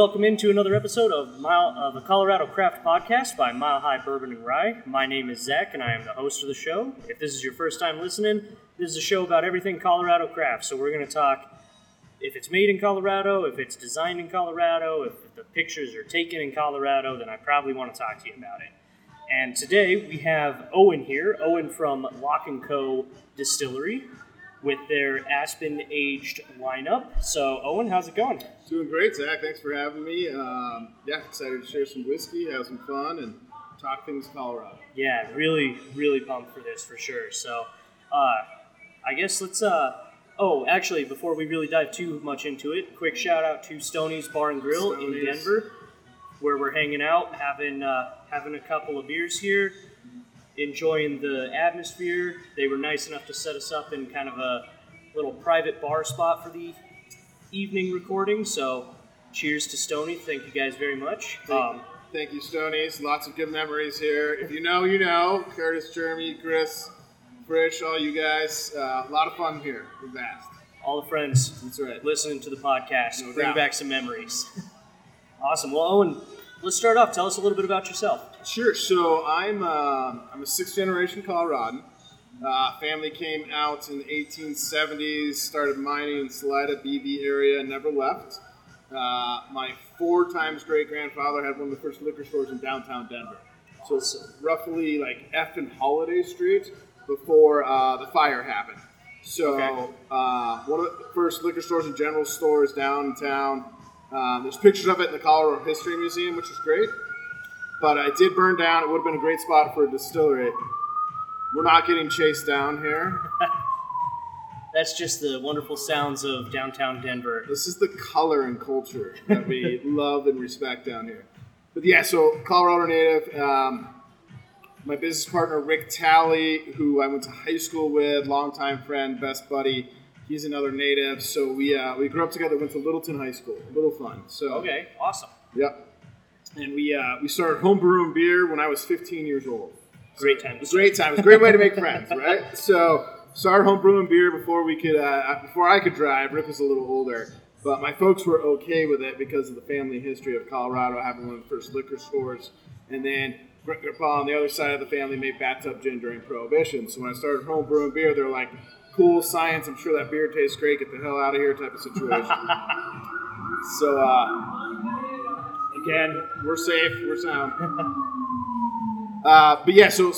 welcome into another episode of Mile of the Colorado Craft Podcast by Mile High Bourbon and Rye. My name is Zach, and I am the host of the show. If this is your first time listening, this is a show about everything Colorado craft. So we're going to talk if it's made in Colorado, if it's designed in Colorado, if the pictures are taken in Colorado, then I probably want to talk to you about it. And today we have Owen here, Owen from Locke and Co. Distillery with their Aspen aged lineup. So, Owen, how's it going? Doing great, Zach. Thanks for having me. Um, yeah, excited to share some whiskey, have some fun, and talk things Colorado. Yeah, really, really pumped for this for sure. So, uh, I guess let's. Uh, oh, actually, before we really dive too much into it, quick shout out to Stoney's Bar and Grill in Denver, where we're hanging out, having uh, having a couple of beers here, enjoying the atmosphere. They were nice enough to set us up in kind of a little private bar spot for the evening recording. So, cheers to Stoney. Thank you guys very much. Um, Thank you, Stoney's. Lots of good memories here. If you know, you know. Curtis, Jeremy, Chris, Frisch, all you guys. Uh, a lot of fun here. We're vast. all the friends That's right. listening to the podcast, No bring doubt. back some memories. awesome. Well, Owen, let's start off. Tell us a little bit about yourself. Sure. So I'm uh, I'm a sixth generation Coloradan. Uh, family came out in the 1870s, started mining in Salida, BV area, never left. Uh, my four times great grandfather had one of the first liquor stores in downtown Denver. So it's roughly like F and Holladay Street before uh, the fire happened. So Okay. uh, one of the first liquor stores and general stores downtown. Um, there's pictures of it in the Colorado History Museum, which is great but it did burn down. It would have been a great spot for a distillery. We're not getting chased down here. That's just the wonderful sounds of downtown Denver. This is the color and culture that we love and respect down here. But yeah, so Colorado native. Um, my business partner Rick Talley, who I went to high school with, longtime friend, best buddy. He's another native. So we uh, we grew up together. Went to Littleton High School. A little fun. So Okay, awesome. Yep. And we uh, we started home brewing beer when I was 15 years old. Great time. It was a great time. It was a great way to make friends, right? So started home brewing beer before we could uh, before I could drive. Rick was a little older, but my folks were okay with it because of the family history of Colorado having one of the first liquor stores, and then Grandpa on the other side of the family made bathtub gin during Prohibition. So when I started home brewing beer, they're like, "Cool science. I'm sure that beer tastes great. Get the hell out of here," type of situation. so uh, again, we're safe. We're sound. Uh, but yeah, so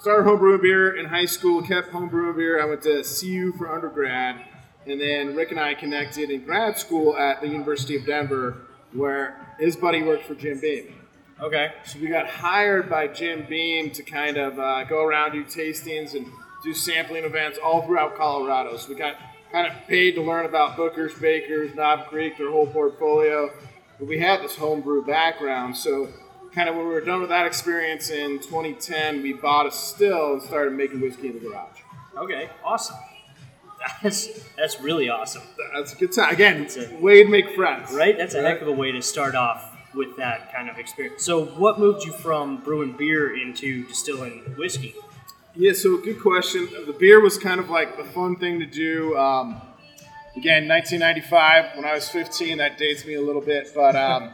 started homebrewing beer in high school, kept homebrewing beer. I went to CU for undergrad, and then Rick and I connected in grad school at the University of Denver, where his buddy worked for Jim Beam. Okay. So we got hired by Jim Beam to kind of uh, go around, do tastings, and do sampling events all throughout Colorado. So we got kind of paid to learn about Booker's, Bakers, Knob Creek, their whole portfolio. But we had this homebrew background, so kind of when we were done with that experience in 2010, we bought a still and started making whiskey in the garage. Okay, awesome. That's that's really awesome, That's a good time. Again, It's a- way to make friends, right? That's a heck of a way to start off with that kind of experience. So, what moved you from brewing beer into distilling whiskey? Yeah, so good question. The beer was kind of like the fun thing to do. Um, again, 1995, when I was 15, that dates me a little bit, but um,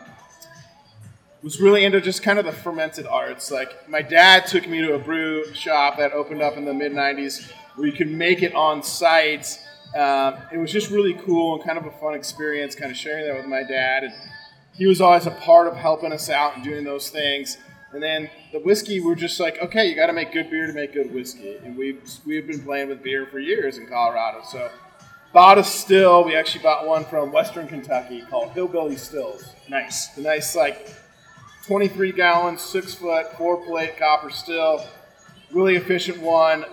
was really into just kind of the fermented arts. Like my dad took me to a brew shop that opened up in the mid 90s where you could make it on site. Um, it was just really cool and kind of a fun experience, kind of sharing that with my dad. And he was always a part of helping us out and doing those things. And then the whiskey, we're just like, okay, you got to make good beer to make good whiskey. And we've we've been playing with beer for years in Colorado. So bought a still. We actually bought one from Western Kentucky called Hillbilly Stills. Nice. A nice like 23 gallon, six foot, four plate copper still. Really efficient one.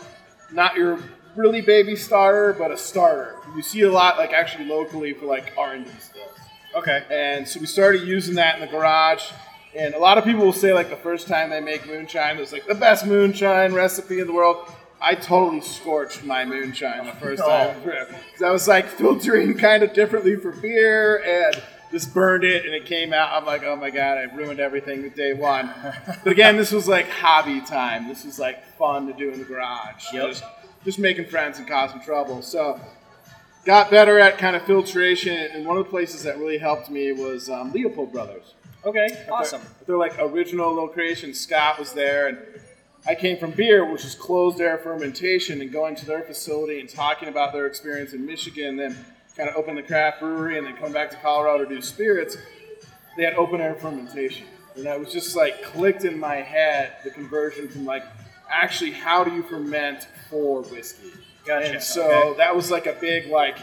Not your really baby starter, but a starter. You see a lot like actually locally for like R&D stills. Okay. And so we started using that in the garage. And a lot of people will say like the first time they make moonshine, it's like the best moonshine recipe in the world. I totally scorched my moonshine the first time. Because I was like filtering kind of differently for beer and just burned it and it came out. I'm like, oh my God, I ruined everything with day one. but again, this was like hobby time. This was like fun to do in the garage. Yep. Just, just making friends and causing trouble. So got better at kind of filtration, and one of the places that really helped me was um, Leopold Brothers. Okay, They're- awesome. They're, like original little creation. Scott was there, and I came from beer, which is closed air fermentation, and going to their facility and talking about their experience in Michigan, then kind of open the craft brewery, and then come back to Colorado to do spirits. They had open air fermentation, and that was just like clicked in my head the conversion from like actually how do you ferment for whiskey. Gotcha, And so okay. that was like a big like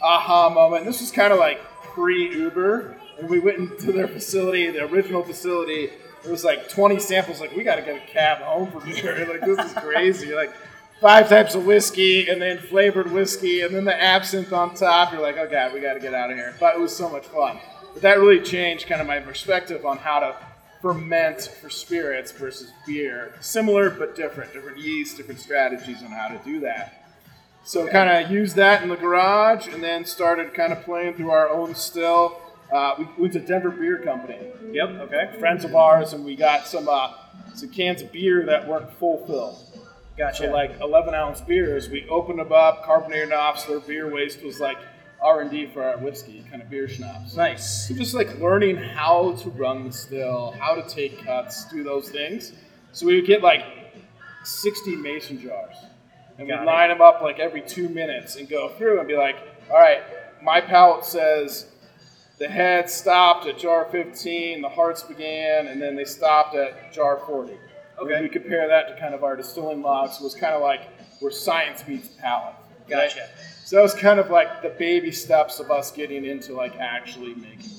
aha moment. This was kind of like pre Uber, and we went into their facility, the original facility. It was like 20 samples. Like we got to get a cab home from here. Like this is crazy. Like five types of whiskey, and then flavored whiskey, and then the absinthe on top. You're like, okay, we got to get out of here. But it was so much fun. But that really changed kind of my perspective on how to ferment for spirits versus beer. Similar but different. Different yeast, different strategies on how to do that. So kind of used that in the garage, and then started kind of playing through our own still. Uh, we went to Denver Beer Company, Yep, okay. friends of ours, and we got some uh, some cans of beer that weren't full fill. Gotcha. So like 11 ounce beers, we opened them up, carbonated hops. Their beer waste was like R and D for our whiskey, kind of beer schnapps. nice. So just like learning how to run the still, how to take cuts, do those things. So we would get like 60 mason jars, and we'd line them up like every two minutes and go through and be like, all right, my palate says the head stopped at jar 15, the hearts began, and then they stopped at jar 40. Okay. And we compare that to kind of our distilling logs. It was kind of like where science meets palate. right? Gotcha. So that was kind of like the baby steps of us getting into like actually making.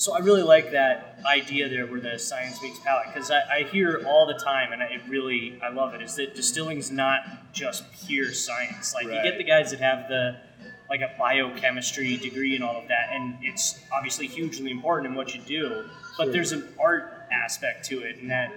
So I really like that idea there where the science meets palate because I, I hear all the time and I it really I love it is that distilling's not just pure science. Like you get the guys that have the like a biochemistry degree and all of that, and it's obviously hugely important in what you do. But Sure. there's an art aspect to it, and that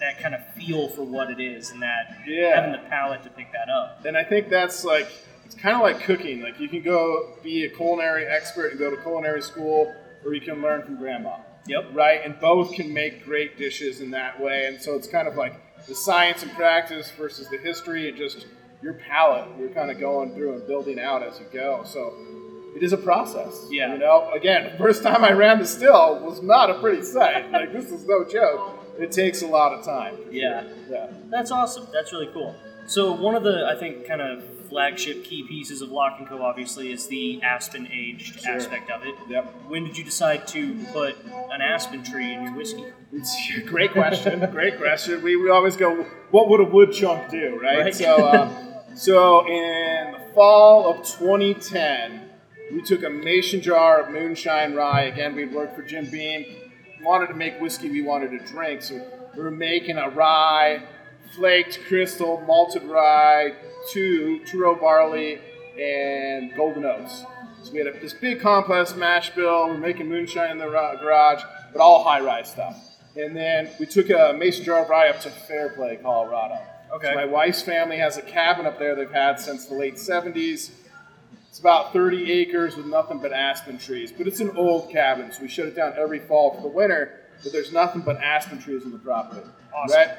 that kind of feel for what it is, and that Yeah. having the palate to pick that up. And I think that's like it's kind of like cooking. Like you can go be a culinary expert and go to culinary school, or you can learn from grandma. Yep. Right, and both can make great dishes in that way. And so it's kind of like the science and practice versus the history and just your palate. You're kind of going through and building out as you go. So it is a process. Yeah. You know, again, the first time I ran the still was not a pretty sight. Like this is no joke. It takes a lot of time. Yeah. Yeah. That's awesome. That's really cool. So one of the I think kind of flagship key pieces of Locke and Co. obviously is the aspen aged Sure. aspect of it. Yep. When did you decide to put an aspen tree in your whiskey? It's a great question. great question. We, we always go, what would a wood chunk do, right? Right. So, um, so in the fall of 2010, we took a mason jar of moonshine rye. Again, we'd worked for Jim Beam. Wanted to make whiskey we wanted to drink, so we were making a rye, flaked crystal, malted rye, two two row barley, and golden oats. So we had a, this big complex mash bill. We're making moonshine in the garage, but all high rise stuff. And then we took a mason jar of rye up to Fairplay, Colorado. Okay. So my wife's family has a cabin up there they've had since the late 70s. It's about 30 acres with nothing but aspen trees, but it's an old cabin, so we shut it down every fall for the winter. But there's nothing but aspen trees on the property. Awesome. Right?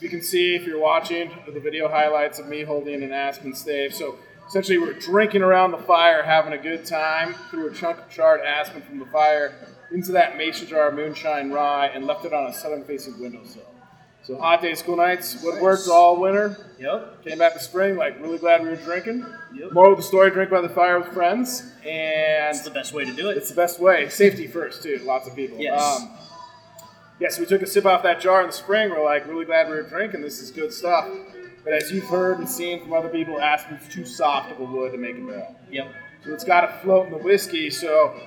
You can see, if you're watching the video highlights of me holding an aspen stave, so essentially we're drinking around the fire, having a good time, threw a chunk of charred aspen from the fire into that mason jar of moonshine rye, and left it on a southern-facing windowsill. So hot days, cool nights, would worked Nice. all winter. Yep. Came back to spring, like really glad we were drinking. Yep. Moral of the story: drink by the fire with friends, and That's the best way to do it. it's the best way. Safety first, too. Lots of people. Yes. Um, yes, we took a sip off that jar in the spring. We're like really glad we were drinking. This is good stuff. But as you've heard and seen from other people, aspen's too soft of a wood to make a barrel. Yep. So it's got to float in the whiskey. So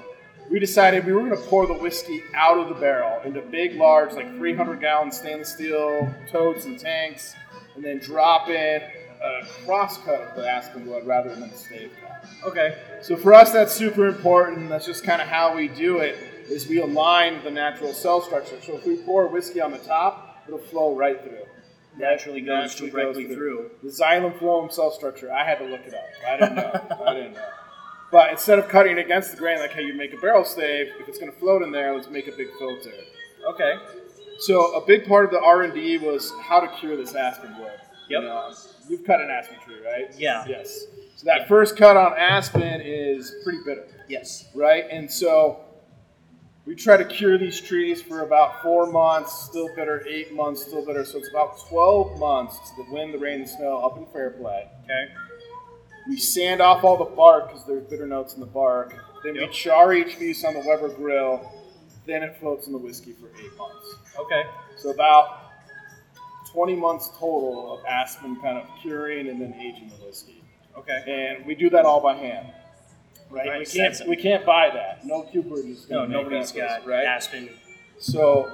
we decided we were going to pour the whiskey out of the barrel into big, large, like 300 gallon stainless steel totes and tanks, and then drop in a cross cut of the aspen wood rather than a stave cut. Okay. So for us, that's super important. That's just kind of how we do it. Is we align the natural cell structure. So if we pour whiskey on the top, it'll flow right through. Naturally goes Naturally directly goes through. The xylem phloem cell structure. I had to look it up. I didn't know. I didn't know. But instead of cutting against the grain like how you make a barrel stave, if it's going to float in there, let's make a big filter. Okay. So a big part of the R and D was how to cure this aspen wood. Yep. You know, you've cut an aspen tree, right? Yeah. Yes. So that first cut on Aspen is pretty bitter, Yes. right? And so we try to cure these trees for about four months, still bitter, eight months, still bitter. So it's about 12 months to the wind, the rain, and snow up in Fairplay. Okay. We sand off all the bark because there's bitter notes in the bark. Then we char each piece on the Weber grill. Then it floats in the whiskey for eight months. Okay. So about 20 months total of aspen kind of curing and then aging the whiskey. Okay. And we do that all by hand. Right? Right, We can't sense- we can't buy that. No Cooper is No, nobody's got right. Aspen. So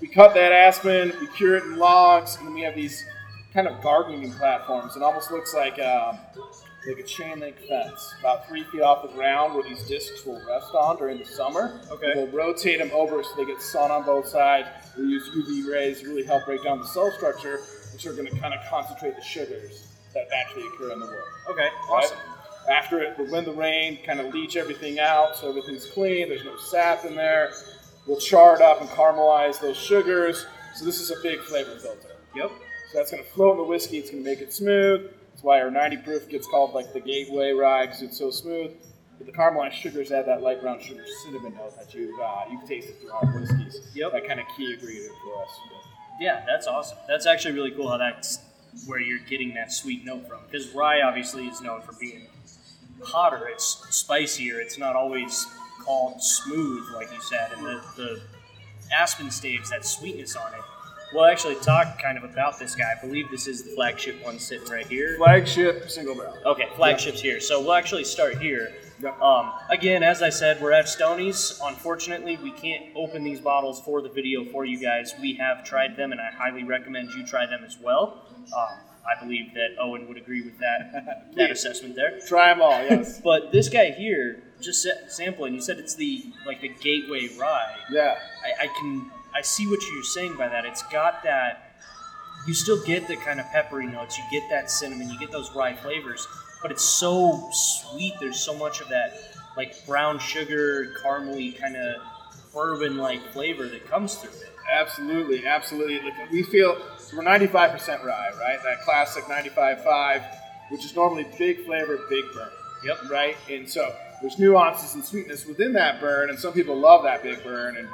we cut that aspen, we cure it in logs, and then we have these kind of gardening platforms. It almost looks like um, like a chain link fence, about three feet off the ground, where these discs will rest on during the summer. Okay. We'll rotate them over so they get sun on both sides. We use UV rays to really help break down the cell structure, which are going to kind of concentrate the sugars that naturally occur in the wood. Okay. right? After it, wind, the rain, kind of leach everything out so everything's clean. There's no sap in there. We'll char it up and caramelize those sugars. So this is a big flavor filter. Yep. So that's going to float in the whiskey. It's going to make it smooth. That's why our 90 proof gets called like the gateway rye because it's so smooth. But the caramelized sugars add that light brown sugar cinnamon note that you uh, you taste it through our whiskeys. Yep. That kind of key ingredient for us. Yeah, that's awesome. That's actually really cool how that's where you're getting that sweet note from. Because rye obviously is known for being hotter, it's spicier, it's not always called smooth, like you said, and the, the aspen staves that sweetness on it. We'll actually talk kind of about this guy. I believe this is the flagship one sitting right here. Flagship single barrel. Okay, flagship's here. So we'll actually start here. Yep. Um, again, as I said, we're at Stoney's. Unfortunately, we can't open these bottles for the video for you guys. We have tried them, and I highly recommend you try them as well. Um, I believe that Owen would agree with that that assessment there. Try them all, yes. But this guy here, just sa- sampling, you said it's the like the gateway rye. yeah. I, I can I see what you're saying by that. It's got that. You still get the kind of peppery notes. You get that cinnamon. You get those rye flavors, but it's so sweet. There's so much of that like brown sugar, caramely kind of bourbon-like flavor that comes through it. Absolutely, absolutely. Like, we feel so we're 95% rye, right? That classic 95.5, which is normally big flavor, big burn. Yep. Right? And so there's nuances and sweetness within that burn, and some people love that big burn, and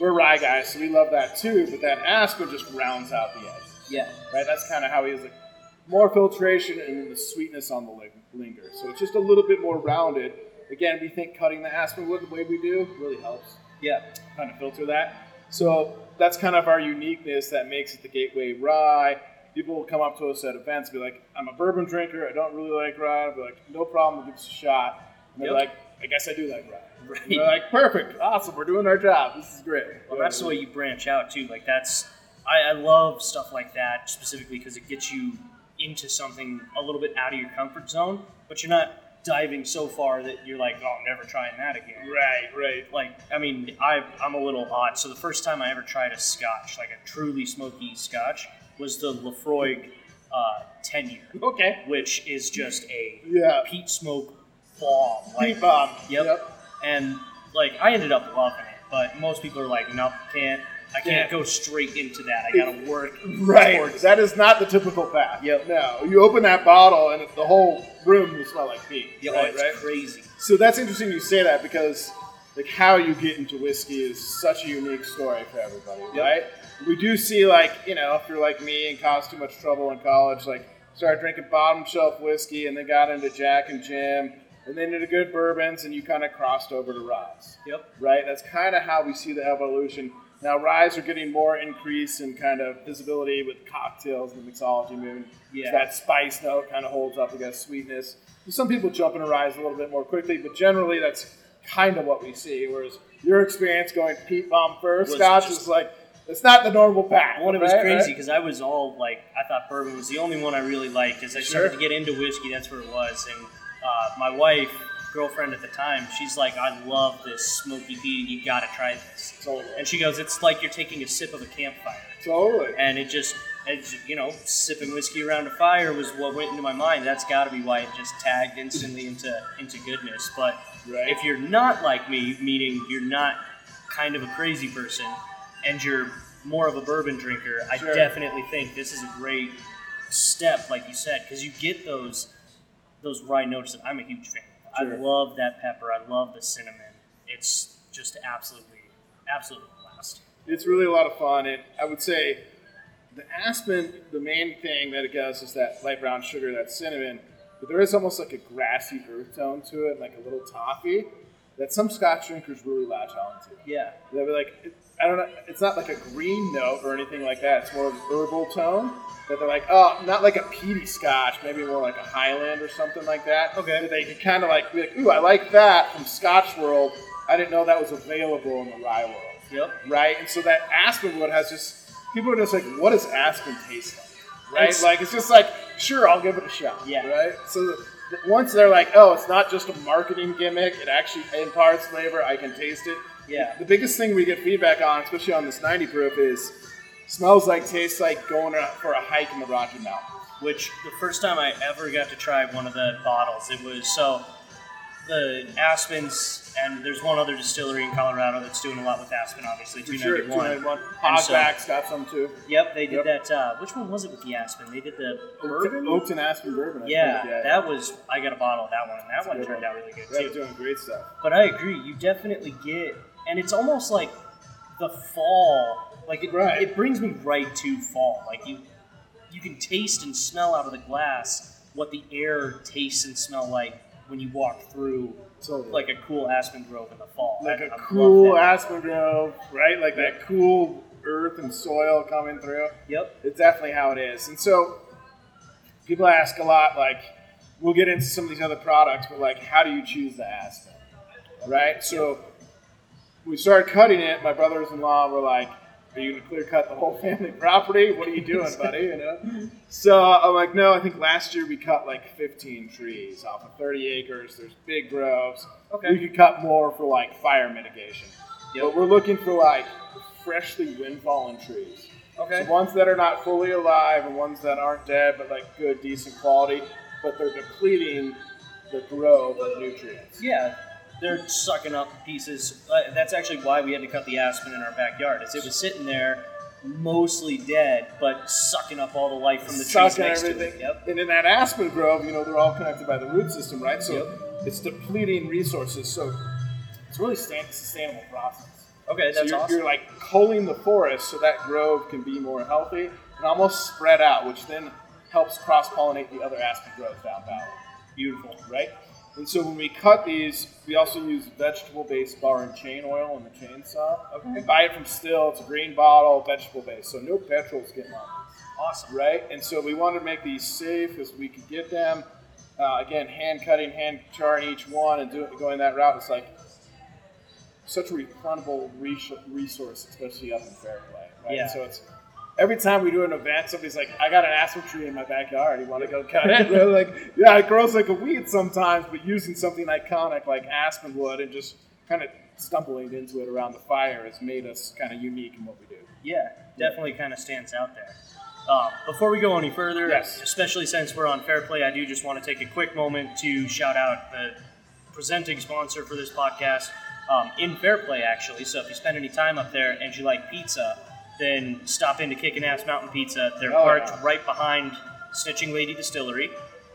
we're rye guys, so we love that too. But that aspen just rounds out the edge. Yeah. right? That's kind of how he is. Like more filtration and then the sweetness on the ling- linger. So it's just a little bit more rounded. Again, we think cutting the aspen wood the way we do really helps Yeah. kind of filter that. So that's kind of our uniqueness that makes it the gateway rye. People will come up to us at events and be like, I'm a bourbon drinker, I don't really like rye. I'll be like, no problem, give us a shot. And they're Yep. like, I guess I do like rye. Right. They're like, perfect, awesome, we're doing our job. This is great. Well, that's the way you branch out too. Like that's, I, I love stuff like that specifically because it gets you into something a little bit out of your comfort zone, but you're not diving so far that you're like, oh, I'm never trying that again. Right, right. Like, I mean, I, I'm a little odd. So the first time I ever tried a Scotch, like a truly smoky Scotch, was the Laphroaig uh, 10 year, Okay. which is just a Yeah. peat smoke bomb. Like, Peat bomb. Yep. Yep. And like I ended up loving it, but most people are like, nope, can't. I can't go straight into that. I gotta work Right. towards That is not the typical path. Yep. No. You open that bottle and the whole room will smell like peat. Yeah, right, it's right? crazy. So that's interesting you say that because like how you get into whiskey is such a unique story for everybody, Yep. right? We do see like, you know, if you're like me and caused too much trouble in college, like started drinking bottom shelf whiskey and then got into Jack and Jim and then into good bourbons and you kind of crossed over to ryes. Yep. Right? That's kind of how we see the evolution. Now ryes are getting more increase in kind of visibility with cocktails and the mixology movement. Yeah. That spice note kind of holds up against sweetness. Some people jump into ryes a little bit more quickly, but generally that's kind of what we see. Whereas your experience going peat bomb first, Was Scotch just- is like it's not the normal path. One, it was right? crazy Right? because I was all like, I thought bourbon was the only one I really liked. As I Sure. started to get into whiskey, that's where it was. And uh, my wife, girlfriend at the time, she's like, I love this smoky peat. You gotta try this. Totally. And she goes, it's like you're taking a sip of a campfire. Totally. and it just it's, you know sipping whiskey around a fire was what went into my mind that's got to be why it just tagged instantly into into goodness but Right. if you're not like me meaning you're not kind of a crazy person and you're more of a bourbon drinker i Sure. definitely think this is a great step like you said because you get those those rye notes that I'm a huge fan. Sure. I love that pepper. I love the cinnamon. It's just absolutely, absolutely blast. It's really a lot of fun, and I would say the aspen, the main thing that it does is that light brown sugar, that cinnamon, but there is almost like a grassy earth tone to it, like a little toffee, that some Scotch drinkers really latch onto. Yeah. They'll be like, I don't know, it's not like a green note or anything like that. It's more of an herbal tone. That they're like, oh, not like a peaty Scotch, maybe more like a Highland or something like that. Okay. That they can kind of like be like, ooh, I like that from Scotch World. I didn't know that was available in the rye world Yep. right? And so that aspen wood has just people are just like, what does aspen taste like? Right? It's- like it's just like, sure, I'll give it a shot. Yeah. Right. So th- th- once they're like, oh, it's not just a marketing gimmick; it actually imparts flavor. I can taste it. Yeah. The biggest thing we get feedback on, especially on this 90 proof, is smells like, tastes like going out for a hike in the Rocky Mountains. which the first time I ever got to try one of the bottles, it was so the Aspens, and there's one other distillery in Colorado that's doing a lot with Aspen, obviously, For sure. 291. 291. And so- Hogback's got some too. Yep, they did Yep. that. Uh, which one was it with the Aspen? They did the bourbon. Oakton Aspen Bourbon. I Yeah, that was. I got a bottle of that one, and that one turned one. out really good They're too. doing great stuff. But I agree, you definitely get, and it's almost like the fall. Like it, Right. it brings me right to fall. Like you, you can taste and smell out of the glass what the air tastes and smell like when you walk through Totally. like a cool aspen grove in the fall. like I- a I cool aspen grove, right? Like that cool earth and soil coming through. Yep. It's definitely how it is. And so people ask a lot, like, we'll get into some of these other products, but like, how do you choose the aspen, right? So we started cutting it. My brothers-in-law were like, "Are you gonna clear cut the whole family property? What are you doing, buddy?" You know. So I'm like, "No, I think last year we cut like 15 trees off of 30 acres. There's big groves. Okay. We could cut more for like fire mitigation, Yep. but we're looking for like freshly wind-fallen trees." Okay. So ones that are not fully alive and ones that aren't dead but like good, decent quality, but they're depleting the grove of nutrients. Yeah, they're sucking up pieces. Uh, that's actually why we had to cut the aspen in our backyard. Is it was sitting there, mostly dead, but sucking up all the life from the trees Sucking next to everything. it. Yep. And in that aspen grove, you know, they're all connected by the root system, right? So Yep. it's depleting resources. So it's really sta- sustainable process. Okay, So that's you're, awesome. you're like culling the forest so that grove can be more healthy and almost spread out, which then helps cross pollinate the other aspen groves down valley. Beautiful. right? And so when we cut these, we also use vegetable-based bar and chain oil in the chainsaw. Okay. And buy it from Stihl. It's a green bottle, vegetable-based, so no petrol's getting on these, Awesome. right? And so we wanted to make these safe as we could get them. Uh, again, hand cutting, hand charring each one, and doing going that route is like such a replenable resource, especially up in Fairplay, right? Yeah. So it's every time we do an event, somebody's like, "I got an aspen tree in my backyard. You want to go cut it?" We're like, yeah, it grows like a weed sometimes, but using something iconic like aspen wood and just kind of stumbling into it around the fire has made us kind of unique in what we do. Yeah, definitely kind of stands out there. Uh, before we go any further, Yes. especially since we're on Fairplay, I do just want to take a quick moment to shout out the presenting sponsor for this podcast um, in Fairplay, actually. So if you spend any time up there and you like pizza, then stop into Kickin' Ass Mountain Pizza. They're Oh, parked yeah. right behind Snitching Lady Distillery.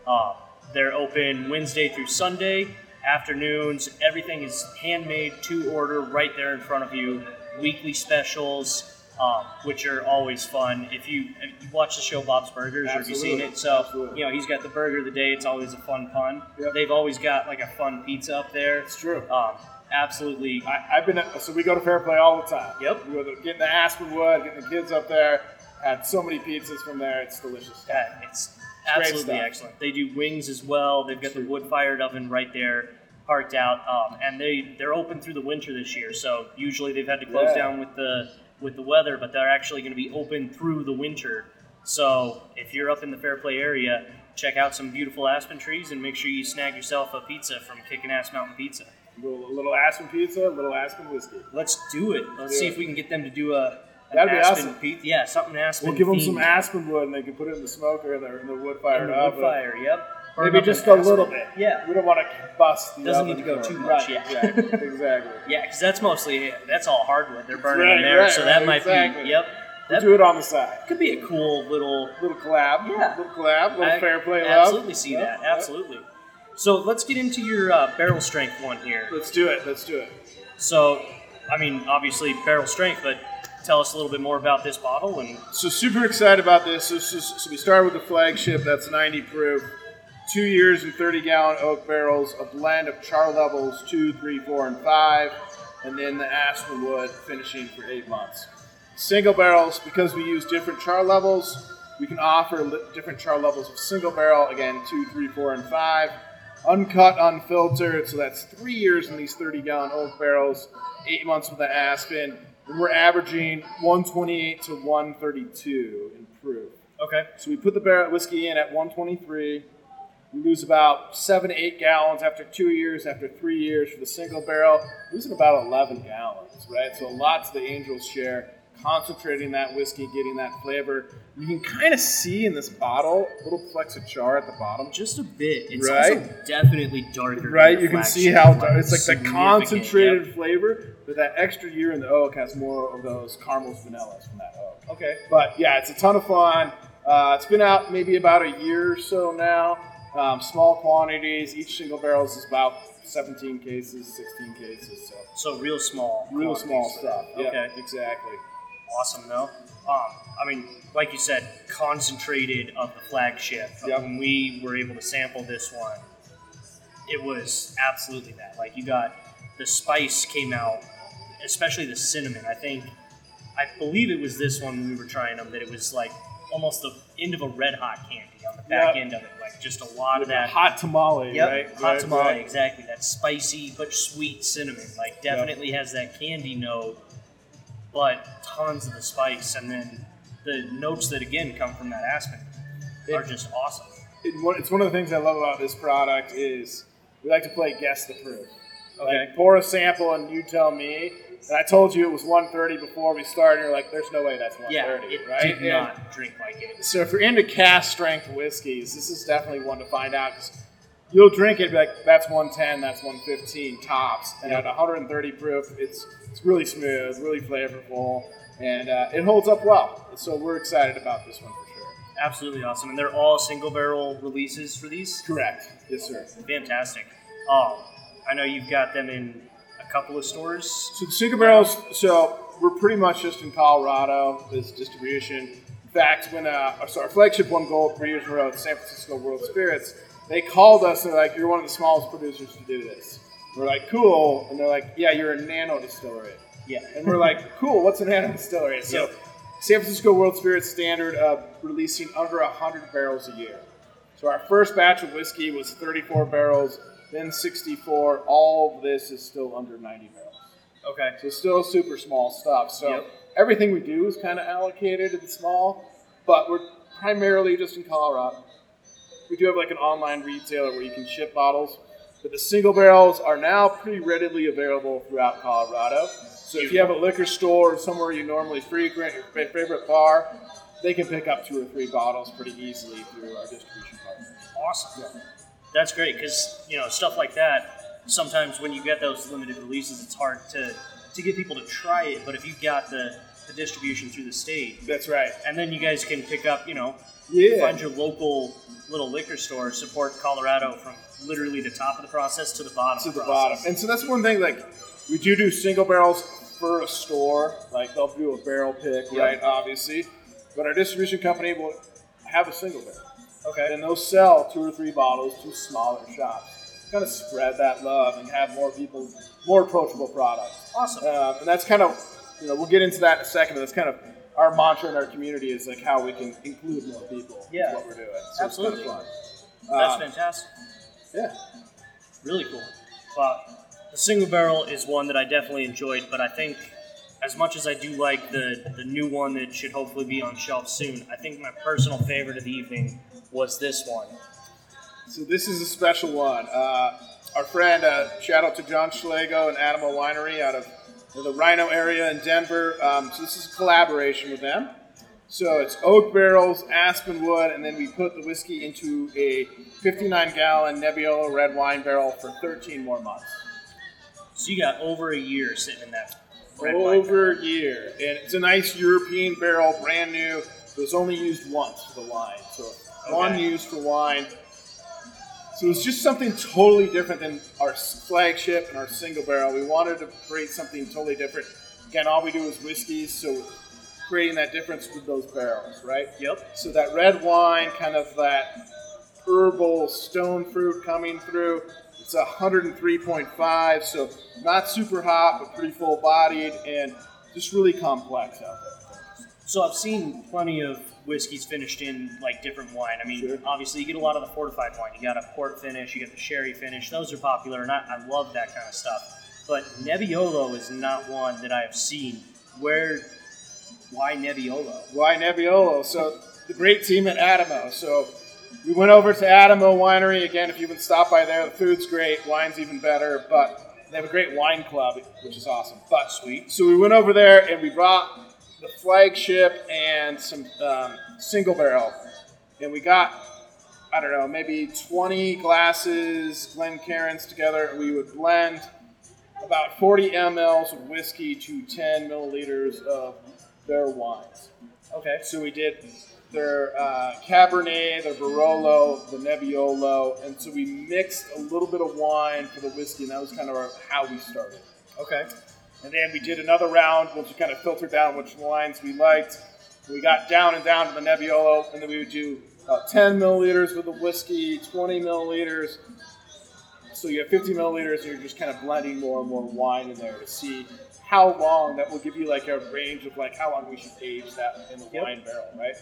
Uh, they're open Wednesday through Sunday afternoons. Everything is handmade to order right there in front of you. Weekly specials, um, which are always fun. If you, if you watch the show Bob's Burgers, or if you've seen Absolutely. it, so Absolutely. you know he's got the burger of the day. It's always a fun pun. Yep. They've always got like a fun pizza up there. It's true. Um, absolutely. I, I've been so we go to Fairplay all the time. Yep. We go to getting the Aspenwood, getting the kids up there. Had so many pizzas from there. It's delicious. Yeah, it's absolutely excellent. They do wings as well. They've got the wood fired oven right there parked out, um, and they they're open through the winter this year. So usually they've had to close Yeah. down with the with the weather, but they're actually going to be open through the winter. So if you're up in the Fairplay area, check out some beautiful aspen trees and make sure you snag yourself a pizza from Kickin' Ass Mountain Pizza. A little, a little Aspen pizza, a little Aspen whiskey. Let's do it. Let's Do see it. if we can get them to do a an That'd be aspen awesome. pizza. Yeah, something aspen. We'll give them some aspen wood, and they can put it in the smoker in the, in the wood fired in the oven. wood fire. Yep. Burn Maybe just a little bit. Yeah. We don't want to bust. The Doesn't need to go too much, Right, yeah. Exactly. exactly. Yeah, because that's mostly that's all hardwood. They're burning Right, in there, right, so that might exactly. be. Yep. That do it on the side. could be a cool little. Little collab. Yeah. Little collab. Little I fair play love. absolutely see Yep, that. yep. Absolutely. So let's get into your uh, barrel strength one here. Let's do it. Let's do it. So, I mean, obviously barrel strength, but tell us a little bit more about this bottle and So super excited about this. So, so, so we started with the flagship. That's 90 proof. Two years and 30 gallon oak barrels. A blend of char levels two, three, four, and five, and then the aspen wood finishing for eight months. Single barrels because we use different char levels. We can offer li- different char levels of single barrel. Again, two, three, four, and five. Uncut, unfiltered. So that's three years in these 30 gallon oak barrels. Eight months with the aspen. And we're averaging 128 to 132 in proof. okay, So we put the barrel whiskey in at 123. We lose about seven to eight gallons after two years. After three years for the single barrel, losing about 11 gallons, right? So a lot to the Angels share. Concentrating that whiskey, getting that flavor. You can kind of see in this bottle a little flecks of char at the bottom. just a bit. It's Right. also definitely darker. Right, you can see how dark, it's like the concentrated yep. flavor, but that extra year in the oak has more of those caramels, vanillas from that oak. Okay. But yeah, it's a ton of fun. Uh, it's been out maybe about a year or so now. Um, small quantities. Each single barrel is about 17 cases, 16 cases. So So real small. real small stuff. Yeah, Okay. exactly. Awesome, though. Um, I mean, like you said, concentrated of the flagship. Yep. When we were able to sample this one, it was absolutely that. Like you got the spice came out, especially the cinnamon. I think, I believe it was this one when we were trying them that it was like almost the end of a red hot candy on the back Yep. end of it. Like just a lot of that. Hot tamale, Yep, right? hot Right, tamale, right. exactly. That spicy but sweet cinnamon, like definitely has that candy note, but tons of the spice, and then the notes that again come from that aspen are just awesome. It, it's one of the things I love about this product is we like to play guess the proof. Okay. Like pour a sample and you tell me. And I told you it was 130 before we started. You're like, there's no way that's Yeah, 130, it right? did And- not drink like it. So if you're into cast strength whiskeys, this is definitely one to find out because you'll drink it like that's 110, that's 115 tops, and at 130 proof, it's it's really smooth, really flavorful, and uh, it holds up well. So we're excited about this one for sure. Absolutely awesome, and they're all single barrel releases for these. Correct. Yes, sir. Fantastic. Um, I know you've got them in a couple of stores. So the single barrels. So we're pretty much just in Colorado as distribution. In fact, when uh, so our flagship won gold three years in a row at San Francisco World Spirits, they called us and they're like, "You're one of the smallest producers to do this." We're like, "Cool," and they're like, "Yeah, you're a nano distillery." Yeah. And we're like, "Cool, what's a nano distillery?" So Yep. San Francisco World Spirits standard of releasing under 100 barrels a year. So our first batch of whiskey was 34 barrels, then 64. All of this is still under 90 barrels. Okay. So still super small stuff. So Yep. everything we do is kind of allocated and small, but we're primarily just in Colorado. We do have like an online retailer where you can ship bottles, but the single barrels are now pretty readily available throughout Colorado. So if you have a liquor store or somewhere you normally frequent, your favorite bar, they can pick up two or three bottles pretty easily through our distribution partners. Awesome. That's great because you know stuff like that. Sometimes when you get those limited releases, it's hard to to get people to try it. But if you've got the, the distribution through the state, That's right. and then you guys can pick up, you know, Yeah. find your local little liquor store, support Colorado from literally the top of the process to the bottom. to the process. bottom. And so that's one thing. Like we do do single barrels for a store. Like they'll do a barrel pick, Yep. right? Obviously, but our distribution company will have a single barrel, Okay. and they'll sell two or three bottles to smaller shops. Kind of spread that love and have more people, more approachable products. Awesome. Um, and that's kind of, you know, we'll get into that in a second. But that's kind of our mantra in our community is like how we can include more people. Yeah. in what we're doing. So Absolutely. It's kind of That's. Um, fantastic. yeah. Really cool. But the single barrel is one that I definitely enjoyed, but I think as much as I do like the, the new one that should hopefully be on shelf soon, I think my personal favorite of the evening was this one. So this is a special one. Uh, our friend, uh, shout out to John Schlego and Adamo Winery out of the RiNo area in Denver. Um, so this is a collaboration with them. So it's oak barrels, aspen wood, and then we put the whiskey into a 59 gallon Nebbiolo red wine barrel for 13 more months. So you got over a year sitting in that red wine Over a year. And it's a nice European barrel, brand new. It was only used once for the wine. So one Okay. used for wine. So was just something totally different than our flagship and our single barrel. We wanted to create something totally different. Again, all we do is whiskeys, so creating that difference with those barrels, right? Yep. So that red wine, kind of that herbal stone fruit coming through. It's 103.5, so not super hot, but pretty full bodied and just really complex out there. So I've seen plenty of whiskeys finished in like different wine. I mean, Sure. obviously you get a lot of the fortified wine. You got a port finish, you get the sherry finish. Those are popular, and I, I love that kind of stuff. But Nebbiolo is not one that I have seen. Where, why Nebbiolo? Why Nebbiolo? So the great team at Adamo. So we went over to Adamo Winery again. If you haven't stopped by there, the food's great, wine's even better. But they have a great wine club, which is awesome. But sweet. So we went over there and we brought the flagship and some um, single barrel, and we got I don't know maybe 20 glasses Glencairns together. We would blend about 40 mLs of whiskey to 10 milliliters of their wines. Okay. So we did their uh, Cabernet, their Barolo, the Nebbiolo, and so we mixed a little bit of wine for the whiskey, and that was kind of our, how we started. Okay. And then we did another round, which we kind of filtered down which wines we liked. We got down and down to the Nebbiolo, and then we would do about 10 milliliters with the whiskey, 20 milliliters. So you have 50 milliliters, and you're just kind of blending more and more wine in there to see how long that will give you like a range of like how long we should age that in the Yep. wine barrel, right?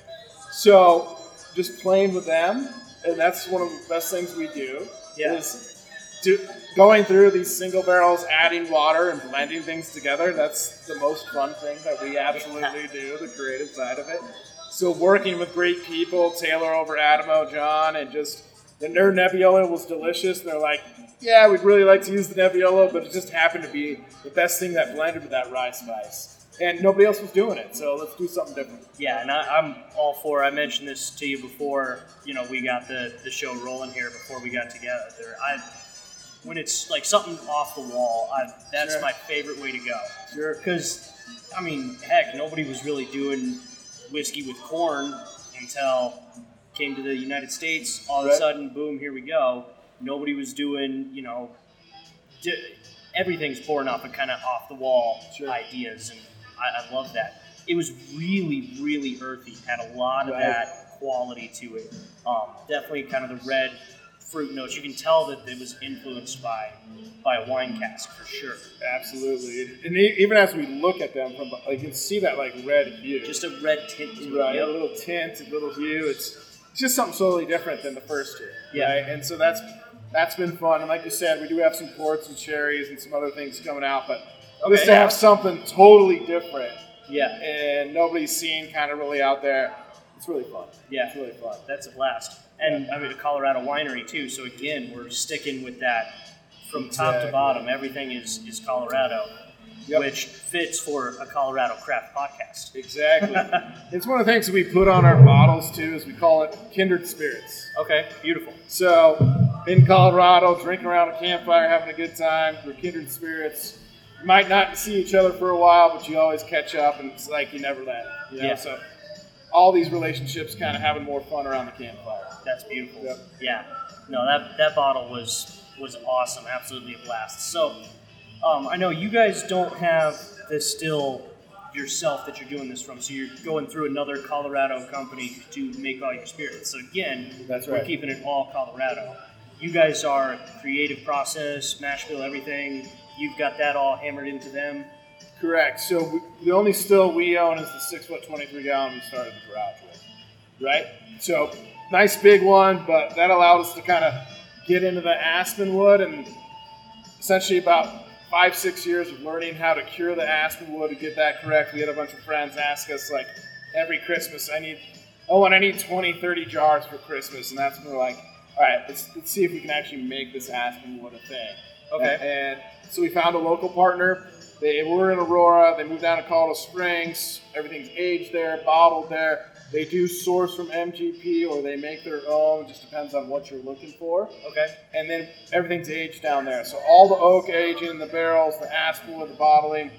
So just playing with them, and that's one of the best things we do. Yeah. Is do, going through these single barrels, adding water and blending things together. That's the most fun thing that we absolutely do, the creative side of it. So working with great people, Taylor over Adamo, John, and just the their Nebbiolo was delicious. They're like, yeah, we'd really like to use the Nebbiolo, but it just happened to be the best thing that blended with that rye spice. And nobody else was doing it, so let's do something different. Yeah, and I, I'm all for. I mentioned this to you before. You know, we got the the show rolling here before we got together. I when it's like something off the wall, I, that's Sure. my favorite way to go. Sure. Because I mean, heck, nobody was really doing whiskey with corn until came to the United States. All of a sudden, boom, here we go. Nobody was doing, you know, di- everything's pouring off of kind of off the wall Sure. ideas, and I, I love that. It was really, really earthy. Had a lot of that quality to it. Um, definitely kind of the red fruit notes. You can tell that it was influenced by by a wine cask for sure. Absolutely. And even as we look at them, from like, you can see that like red hue. Just a red tint to right, it. a little tint, a little hue. It's just something totally different than the first two. Yeah. Right? And so that's that's been fun. And like you said, we do have some ports and sherries and some other things coming out, but Okay, just to yeah. have something totally different Yeah, and nobody's seen kind of really out there, it's really fun. Yeah. It's really fun. that's a blast. And I mean, a Colorado winery too. So again, we're sticking with that from top to bottom. Everything is is Colorado, Yep. which fits for a Colorado craft podcast. Exactly. it's one of the things that we put on our bottles too, is we call it kindred spirits. Okay, beautiful. So, in Colorado, drinking around a campfire, having a good time, we're kindred spirits. You might not see each other for a while, but you always catch up, and it's like you never let. You know? Yeah. So, all these relationships kind of having more fun around the campfire. That's beautiful. Yep. Yeah. No, that that bottle was was awesome. Absolutely a blast. So, um, I know you guys don't have the still yourself that you're doing this from. So you're going through another Colorado company to make all your spirits. So again, That's we're keeping it all Colorado. You guys are creative process, mash bill, everything. You've got that all hammered into them. Correct. So, we, the only still we own is the six foot twenty three gallon we started the garage with. Right. So, nice big one, but that allowed us to kind of get into the aspen wood and essentially about five six years of learning how to cure the aspen wood to get that correct we had a bunch of friends ask us like every christmas i need oh and i need 20 30 jars for christmas and that's when we're like all right let's, let's see if we can actually make this aspen wood a thing Okay. and, and so we found a local partner they were in aurora they moved down to colorado springs everything's aged there bottled there they do source from mgp or they make their own It just depends on what you're looking for Okay. and then everything's aged down there. So all the oak aging the barrels, the aspen wood, the bottling,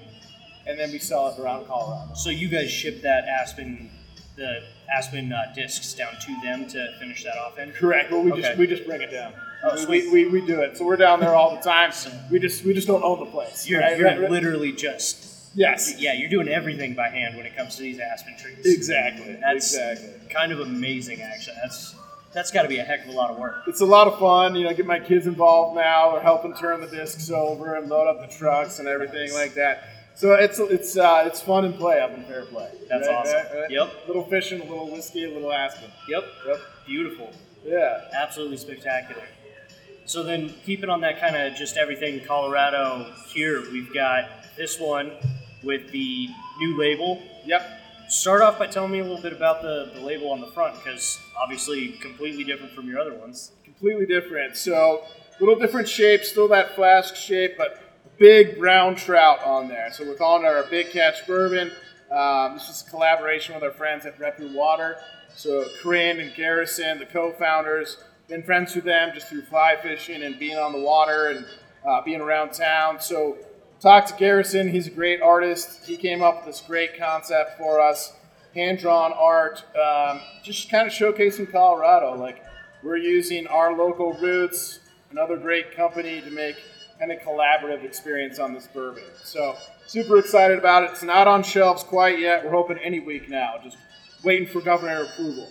and then we sell it around Colorado. So you guys ship that Aspen, the Aspen uh, discs down to them to finish that off in. Correct. Well, we Okay. just we just bring it down. Oh, we, sweet. we, we do it. So we're down there all the time. We just we just don't own the place. You're, right? you're Right, right. literally just Yes. yeah, you're doing everything by hand when it comes to these aspen trees. Exactly. That's exactly. kind of amazing, actually. That's that's got to be a heck of a lot of work. It's a lot of fun. You know, get my kids involved now. They're helping turn the discs over and load up the trucks and everything like that. So it's it's uh, it's fun and play up in Fairplay. That's awesome. Yep. Little fishing, a little whiskey, a little aspen. Yep, Yep. beautiful, Yeah. absolutely spectacular. So then, keeping on that kind of just everything Colorado here, we've got this one with the new label. Yep. Start off by telling me a little bit about the, the label on the front, because obviously completely different from your other ones. completely different. So, little different shape, still that flask shape, but big brown trout on there. So we're calling it our Big Catch Bourbon. Um, this is a collaboration with our friends at Repu Water. So Corinne and Garrison, the co-founders, been friends with them just through fly fishing and being on the water and uh, being around town. So talked to Garrison. He's a great artist. He came up with this great concept for us, hand-drawn art, um, just kind of showcasing Colorado. Like we're using our local roots, another great company to make kind of collaborative experience on this bourbon. So super excited about it. It's not on shelves quite yet. We're hoping any week now. Just waiting for governor approval.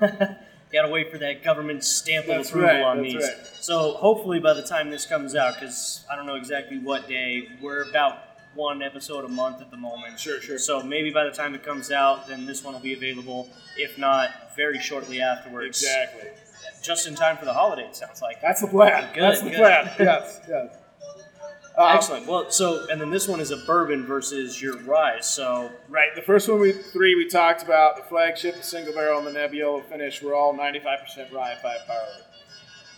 Gotta wait for that government stamp of That's approval right, on these. right. So hopefully by the time this comes out, because I don't know exactly what day, we're about one episode a month at the moment. Sure, sure. So maybe by the time it comes out, then this one will be available. If not, very shortly afterwards. Exactly. Just in time for the holidays, sounds like. That's the plan. Good, That's the good. plan. Yes, yes. Uh, Excellent. Well, so and then this one is a bourbon versus your rye. So Right. The first one we three we talked about the flagship, the single barrel, and the Nebbiolo finish were all 95% rye, five barley.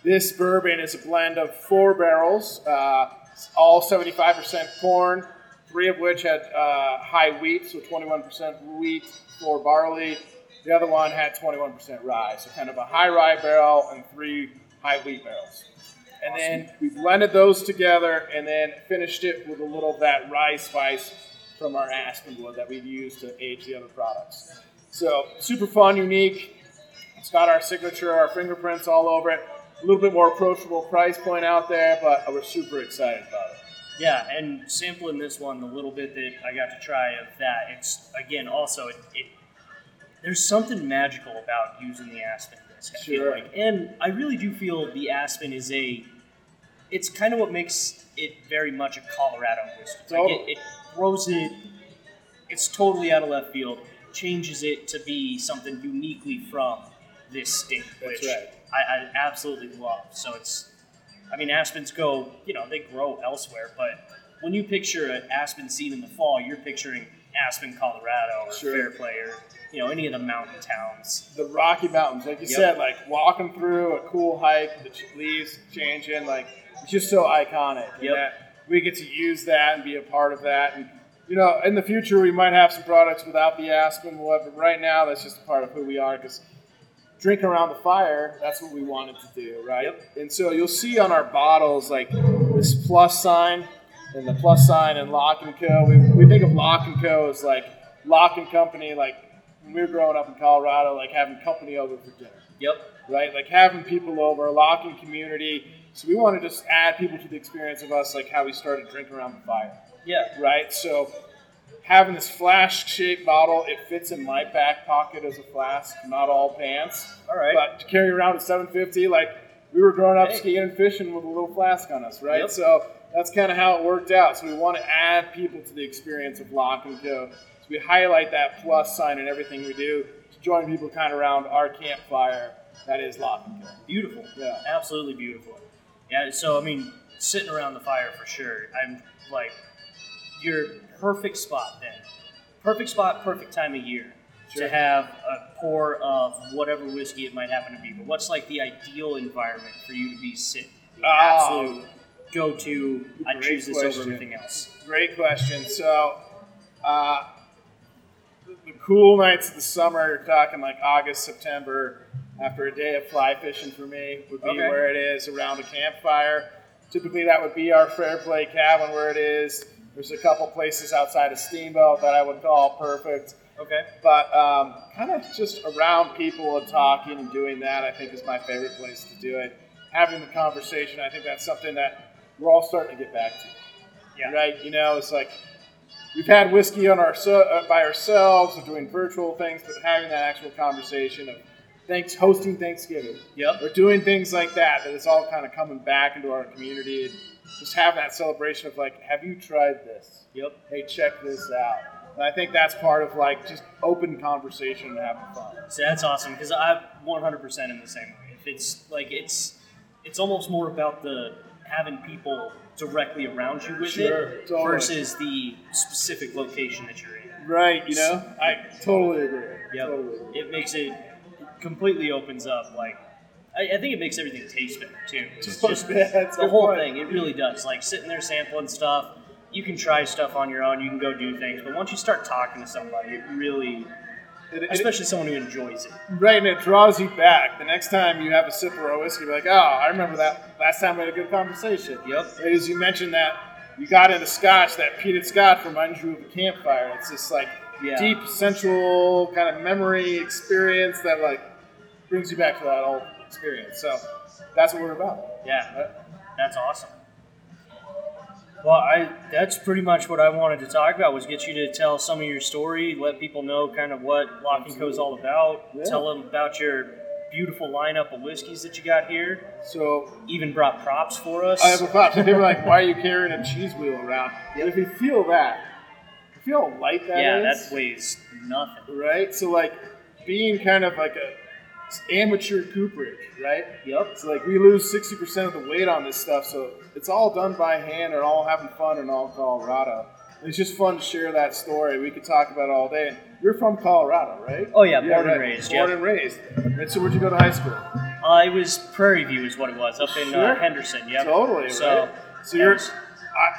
This bourbon is a blend of four barrels, uh, all 75% corn, three of which had uh, high wheat, so 21% wheat, four barley. The other one had 21% rye, so kind of a high rye barrel and three high wheat barrels. And then we blended those together and then finished it with a little of that rye spice from our aspen wood that we've used to age the other products. So super fun, unique. It's got our signature, our fingerprints all over it. A little bit more approachable price point out there, but we're super excited about it. yeah, and sampling this one, the little bit that I got to try of that, it's again also it, it there's something magical about using the aspen Sure. like, and I really do feel the aspen is a. It's kind of what makes it very much a Colorado whiskey. Like it, it throws it. It's totally out of left field. Changes it to be something uniquely from this state, That's which right. I, I absolutely love. So it's I mean, aspens go, you know, they grow elsewhere, but when you picture an aspen seed in the fall, you're picturing Aspen, Colorado, or Sure. Fairplay, or you know, any of the mountain towns. The Rocky Mountains, like you Yep. said, like walking through a cool hike, the leaves changing, like it's just so iconic. That we get to use that and be a part of that. And you know, in the future, we might have some products without the aspen wood, but right now, that's just a part of who we are. Because drinking around the fire, that's what we wanted to do, right? Yep. And so you'll see on our bottles like this plus sign and the plus sign and Locke and Co. We, we think of Locke and Co. as like Locke and Company, like when we were growing up in Colorado, like having company over for dinner, Yep. right? Like having people over, Lock and community. So we want to just add people to the experience of us, like how we started drinking around the fire Yeah. right? So having this flask shaped bottle, it fits in my back pocket as a flask, not all pants. All right. But to carry around at 750, like we were growing up Hey. skiing and fishing with a little flask on us, right? Yep. So that's kind of how it worked out. So we want to add people to the experience of Locke and Co. We highlight that plus sign in everything we do to join people kind of around our campfire. That is Go. Beautiful. Yeah. Absolutely beautiful. Yeah. So I mean, sitting around the fire for sure. I'm like, your perfect spot then. Perfect spot, perfect time of year Sure. to have a pour of whatever whiskey it might happen to be. But what's like the ideal environment for you to be sitting? The Oh. absolute go to. I choose this question. over everything else. Great question. So, uh, the, cool nights of the summer, you're talking like August, September, after a day of fly fishing for me, would be Okay. where it is around a campfire. Typically, that would be our Fairplay cabin where it is. There's a couple places outside of Steamboat that I would call perfect. Okay. But um, kind of just around people and talking and doing that, I think is my favorite place to do it. having the conversation. I think that's something that we're all starting to get back to. Yeah. Right? You know, it's like we've had whiskey on our uh, by ourselves or doing virtual things, but having that actual conversation of thanks hosting Thanksgiving Yep. or doing things like that, that it's all kind of coming back into our community and just have that celebration of like, have you tried this? Yep. Hey, check this out. And I think that's part of like just open conversation and having fun. So that's awesome because I'm 100% in the same way. If it's like it's it's almost more about the having people directly around you with Sure, it totally. versus the specific location that you're in. Right, you know? I totally agree. Yep. Totally. It makes it completely opens up like I, I think it makes everything taste better too. It's oh, just Yeah, that's the whole point. thing. It really does. Like sitting there sampling stuff. You can try stuff on your own. You can go do things, but once you start talking to somebody, it really, It- it- especially someone who enjoys it. Right, and it draws you back. The next time you have a sip of a whiskey, you're like, oh, I remember that last time we had a good conversation. Yep. As you mentioned that you got into scotch, that peated scotch reminds you of a campfire. It's this like Yeah. deep, sensual kind of memory experience that like brings you back to that old experience. So that's what we're about. Yeah, that's awesome. Well, I that's pretty much what I wanted to talk about was get you to tell some of your story, let people know kind of what Locke and Co is all about, Yeah. tell them about your beautiful lineup of whiskeys that you got here. So Even brought props for us. I have a thought. So people are like, why are you carrying a cheese wheel around? But if you feel that, if you feel how light that yeah, is, that weighs nothing. right? So like being kind of like a amateur cooperage, right? Yep. So like we lose sixty percent of the weight on this stuff, so it's all done by hand and all having fun in all Colorado. It's just fun to share that story. We could talk about it all day. And you're from Colorado, right? Oh, yeah, born and raised, Born and raised. And so where'd you go to high school? I was Prairie View is what it was up in Sure. uh, Henderson. Yep. Totally, So, right? So you're. I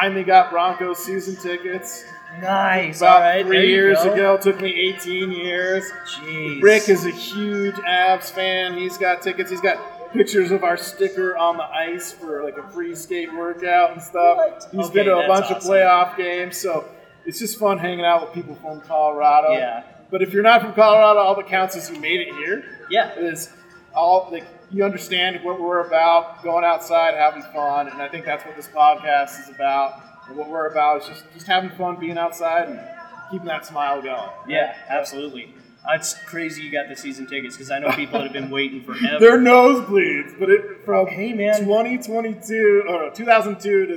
finally got Broncos season tickets nice. about all right, there three you years go. ago. Took me 18 years. Jeez. Rick is a huge Avs fan. He's got tickets. He's got pictures of our sticker on the ice for like a free skate workout and stuff. What? He's Okay, been to a bunch awesome. of playoff games, so it's just fun hanging out with people from Colorado. Yeah. But if you're not from Colorado, all that counts is you made it here. Yeah. Is all like you understand what we're about, going outside, having fun, and I think that's what this podcast is about. And what we're about is just just having fun, being outside, and keeping that smile going. Yeah, absolutely. Uh, it's crazy you got the season tickets because I know people that have been waiting forever. They're nosebleeds, but it from Hey, man. 2022 or no, 2002 to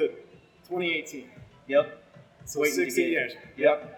2018. yep. So Waiting 16 get- years. Yep.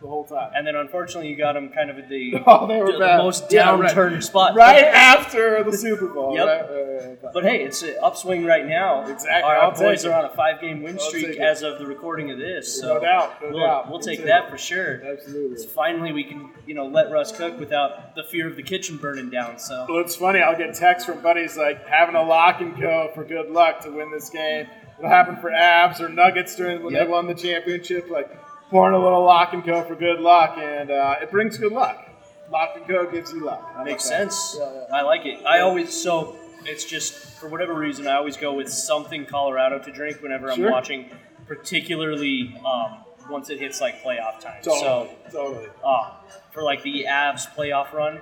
The whole time. And then unfortunately you got them kind of at the, Oh, they were the bad. most Yeah, right. downturned spot. Right after the Super Bowl. Yep. Right? Right, right, right. But hey, it's an upswing right now. Exactly, Our, I'll boys take are on a five-game win I'll streak it. as of the recording of this. So No doubt, no we'll, doubt. we'll take that for sure. Absolutely. Finally, we can you know let Russ cook without the fear of the kitchen burning down. So Well, it's funny. I'll get texts from buddies like having a Locke and Co for good luck to win this game. It'll happen for Avs or Nuggets during when Yep. they won the championship. Like pouring a little Locke and Co for good luck, and uh, it brings good luck. Locke and Co gives you luck. How makes sense. Yeah, yeah. I like it. I always so it's just for whatever reason I always go with something Colorado to drink whenever I'm Sure. watching, particularly um, once it hits like playoff time. Totally. So totally. uh, for like the Avs playoff run,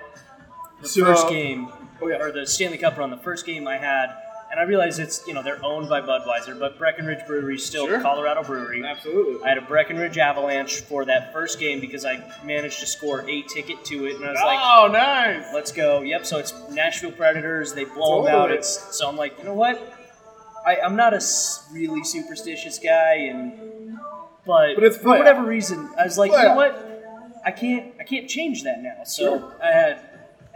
the So- first game Oh, yeah. or the Stanley Cup run, the first game I had, and I realize it's you know they're owned by Budweiser, but Breckenridge Brewery is still Sure. Colorado brewery. Absolutely. I had a Breckenridge Avalanche for that first game because I managed to score a ticket to it, and I was like, oh, nice. let's go. Yep. So it's Nashville Predators. They blow them out. It's so I'm like, you know what? I, I'm not a really superstitious guy, and but, But for whatever reason, I was like, you know what? I can't I can't change that now. So Sure. I had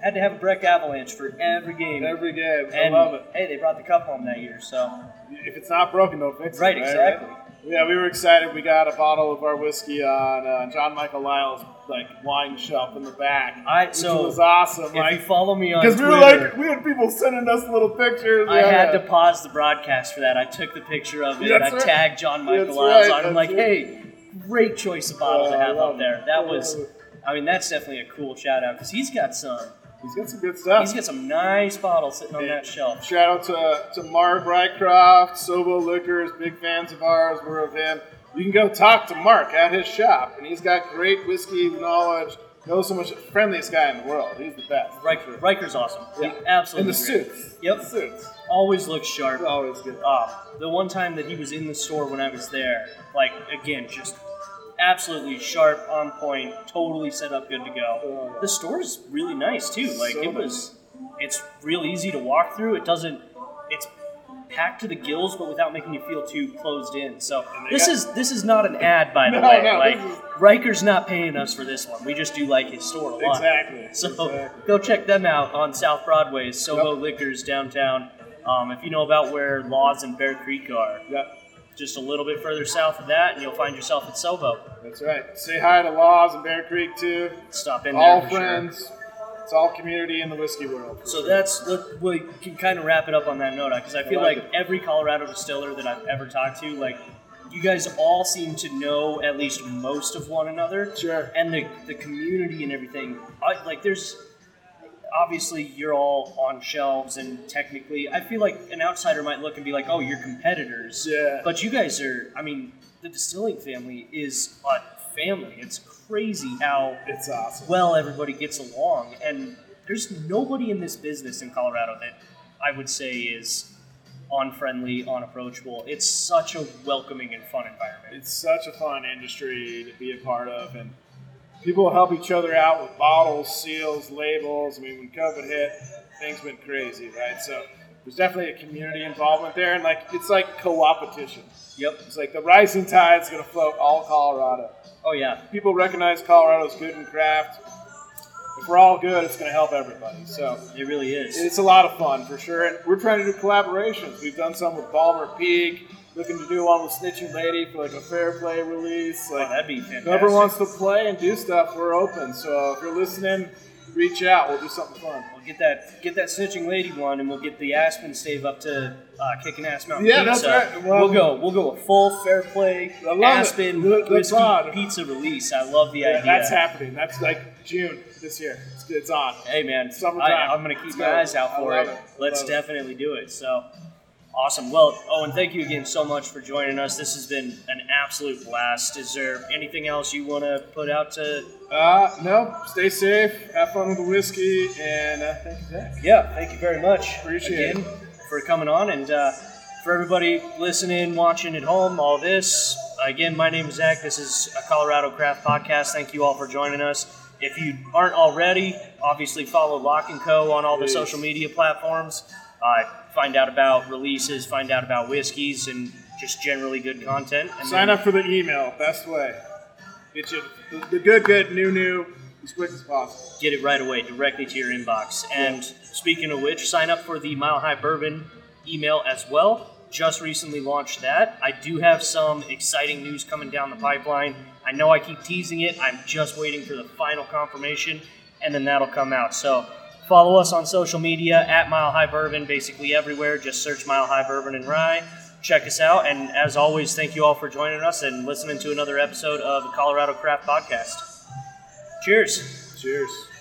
had to have a Breck Avalanche for every game. Every game. I and love it. hey, they brought the cup home that year. So If it's not broken, don't fix Right, it. Right, exactly. Yeah, we were excited. We got a bottle of our whiskey on uh, John Michael Liles' like wine shelf in the back, I which so was awesome. if you follow me on because we were like, we had people sending us little pictures. I yeah. had to pause the broadcast for that. I took the picture of it. and That's I right. tagged John Michael That's Lyles right, on. I'm like, right. hey, great choice of bottle to Oh, I have up there. That was, it. I mean, that's definitely a cool shout out because he's got some, He's got some good stuff. he's got some nice bottles sitting on that shelf. Shout out to, to Mark Rycroft, Sobo Liquors, big fans of ours. We're of him. You can go talk to Mark at his shop, and he's got great whiskey knowledge knows so much. Friendliest guy in the world. He's the best. Riker, Riker's awesome. He Yeah. absolutely. In the suits. Yep. The suits. Always looks sharp. Always good. Uh, the one time that he was in the store when I was there, like again, just absolutely sharp, on point, totally set up, good to go. The store's really nice too. Like So it was, it's real easy to walk through. It doesn't, it's packed to the gills, but without making you feel too closed in. So this got- is this is not an ad, by the No, way. no, like is- Riker's not paying us for this one. We just do like his store a lot. Exactly. So Exactly. go check them out on South Broadway, Sobo Yep. Liquors downtown. Um, if you know about where Laws and Bear Creek are, Yep. Just a little bit further south of that, and you'll find yourself at Sobo. That's right. Say hi to Laws and Bear Creek too. Stop in there. All for sure. friends. It's all community in the whiskey world. So that's look, we can kind of wrap it up on that note because I feel like like every Colorado distiller that I've ever talked to, like you guys all seem to know at least most of one another. Sure. And the the community and everything, I, like there's obviously you're all on shelves and technically, I feel like an outsider might look and be like, oh, you're competitors. Yeah. But you guys are, I mean, the distilling family is a family. It's crazy how It's awesome. well everybody gets along. And there's nobody in this business in Colorado that I would say is unfriendly, unapproachable. It's such a welcoming and fun environment. It's such a fun industry to be a part of, and people help each other out with bottles, seals, labels. I mean, when COVID hit, things went crazy, right? So there's definitely a community involvement there, and like it's like co-opetition. Yep. It's like the rising tide's gonna float all Colorado. Oh yeah. People recognize Colorado's good in craft. If we're all good, it's gonna help everybody. So It really is. it's a lot of fun for sure, and we're trying to do collaborations. We've done some with Ballmer Peak, looking to do one with Snitching Lady for like a Fairplay release. oh, Like that'd be fantastic. whoever wants to play and do stuff, we're open. So if you're listening, reach out. We'll do something fun. We'll get that get that snitching lady one, and we'll get the Aspen stave up to uh, kicking ass mountain Yeah, pizza. that's right. Well- we'll go we'll go a full Fairplay it. Aspen whiskey on. pizza release. I love the Yeah, idea. that's happening. That's like June this year. It's, it's on. Hey man, Summertime. I, am gonna keep Let's my go. eyes out for it. it. Let's Love it. definitely do it. So awesome. Well, Owen, thank you again so much for joining us. This has been an absolute blast. Is there anything else you want to put out to? Uh, no, stay safe. Have fun with the whiskey, and uh, thank you, Zach. Yeah, thank you very much. Appreciate again it. for coming on and. Uh, for everybody listening, watching at home, all this, again, my name is Zach. This is a Colorado Craft Podcast. Thank you all for joining us. If you aren't already, obviously follow Locke and Co on all the social media platforms. Uh, find out about releases, find out about whiskeys, and just generally good content. And Sign then- up for the email. Best way. Get you the, the good, good, new, new, as quick as possible. get it right away directly to your inbox. And speaking of which, sign up for the Mile High Bourbon email as well. Just recently launched that. I do have some exciting news coming down the pipeline. I know I keep teasing it. I'm just waiting for the final confirmation, and then that'll come out. So follow us on social media at Mile High Bourbon, basically everywhere. Just search Mile High Bourbon and Rye. Check us out. And as always, thank you all for joining us and listening to another episode of the Colorado Craft Podcast. Cheers. Cheers.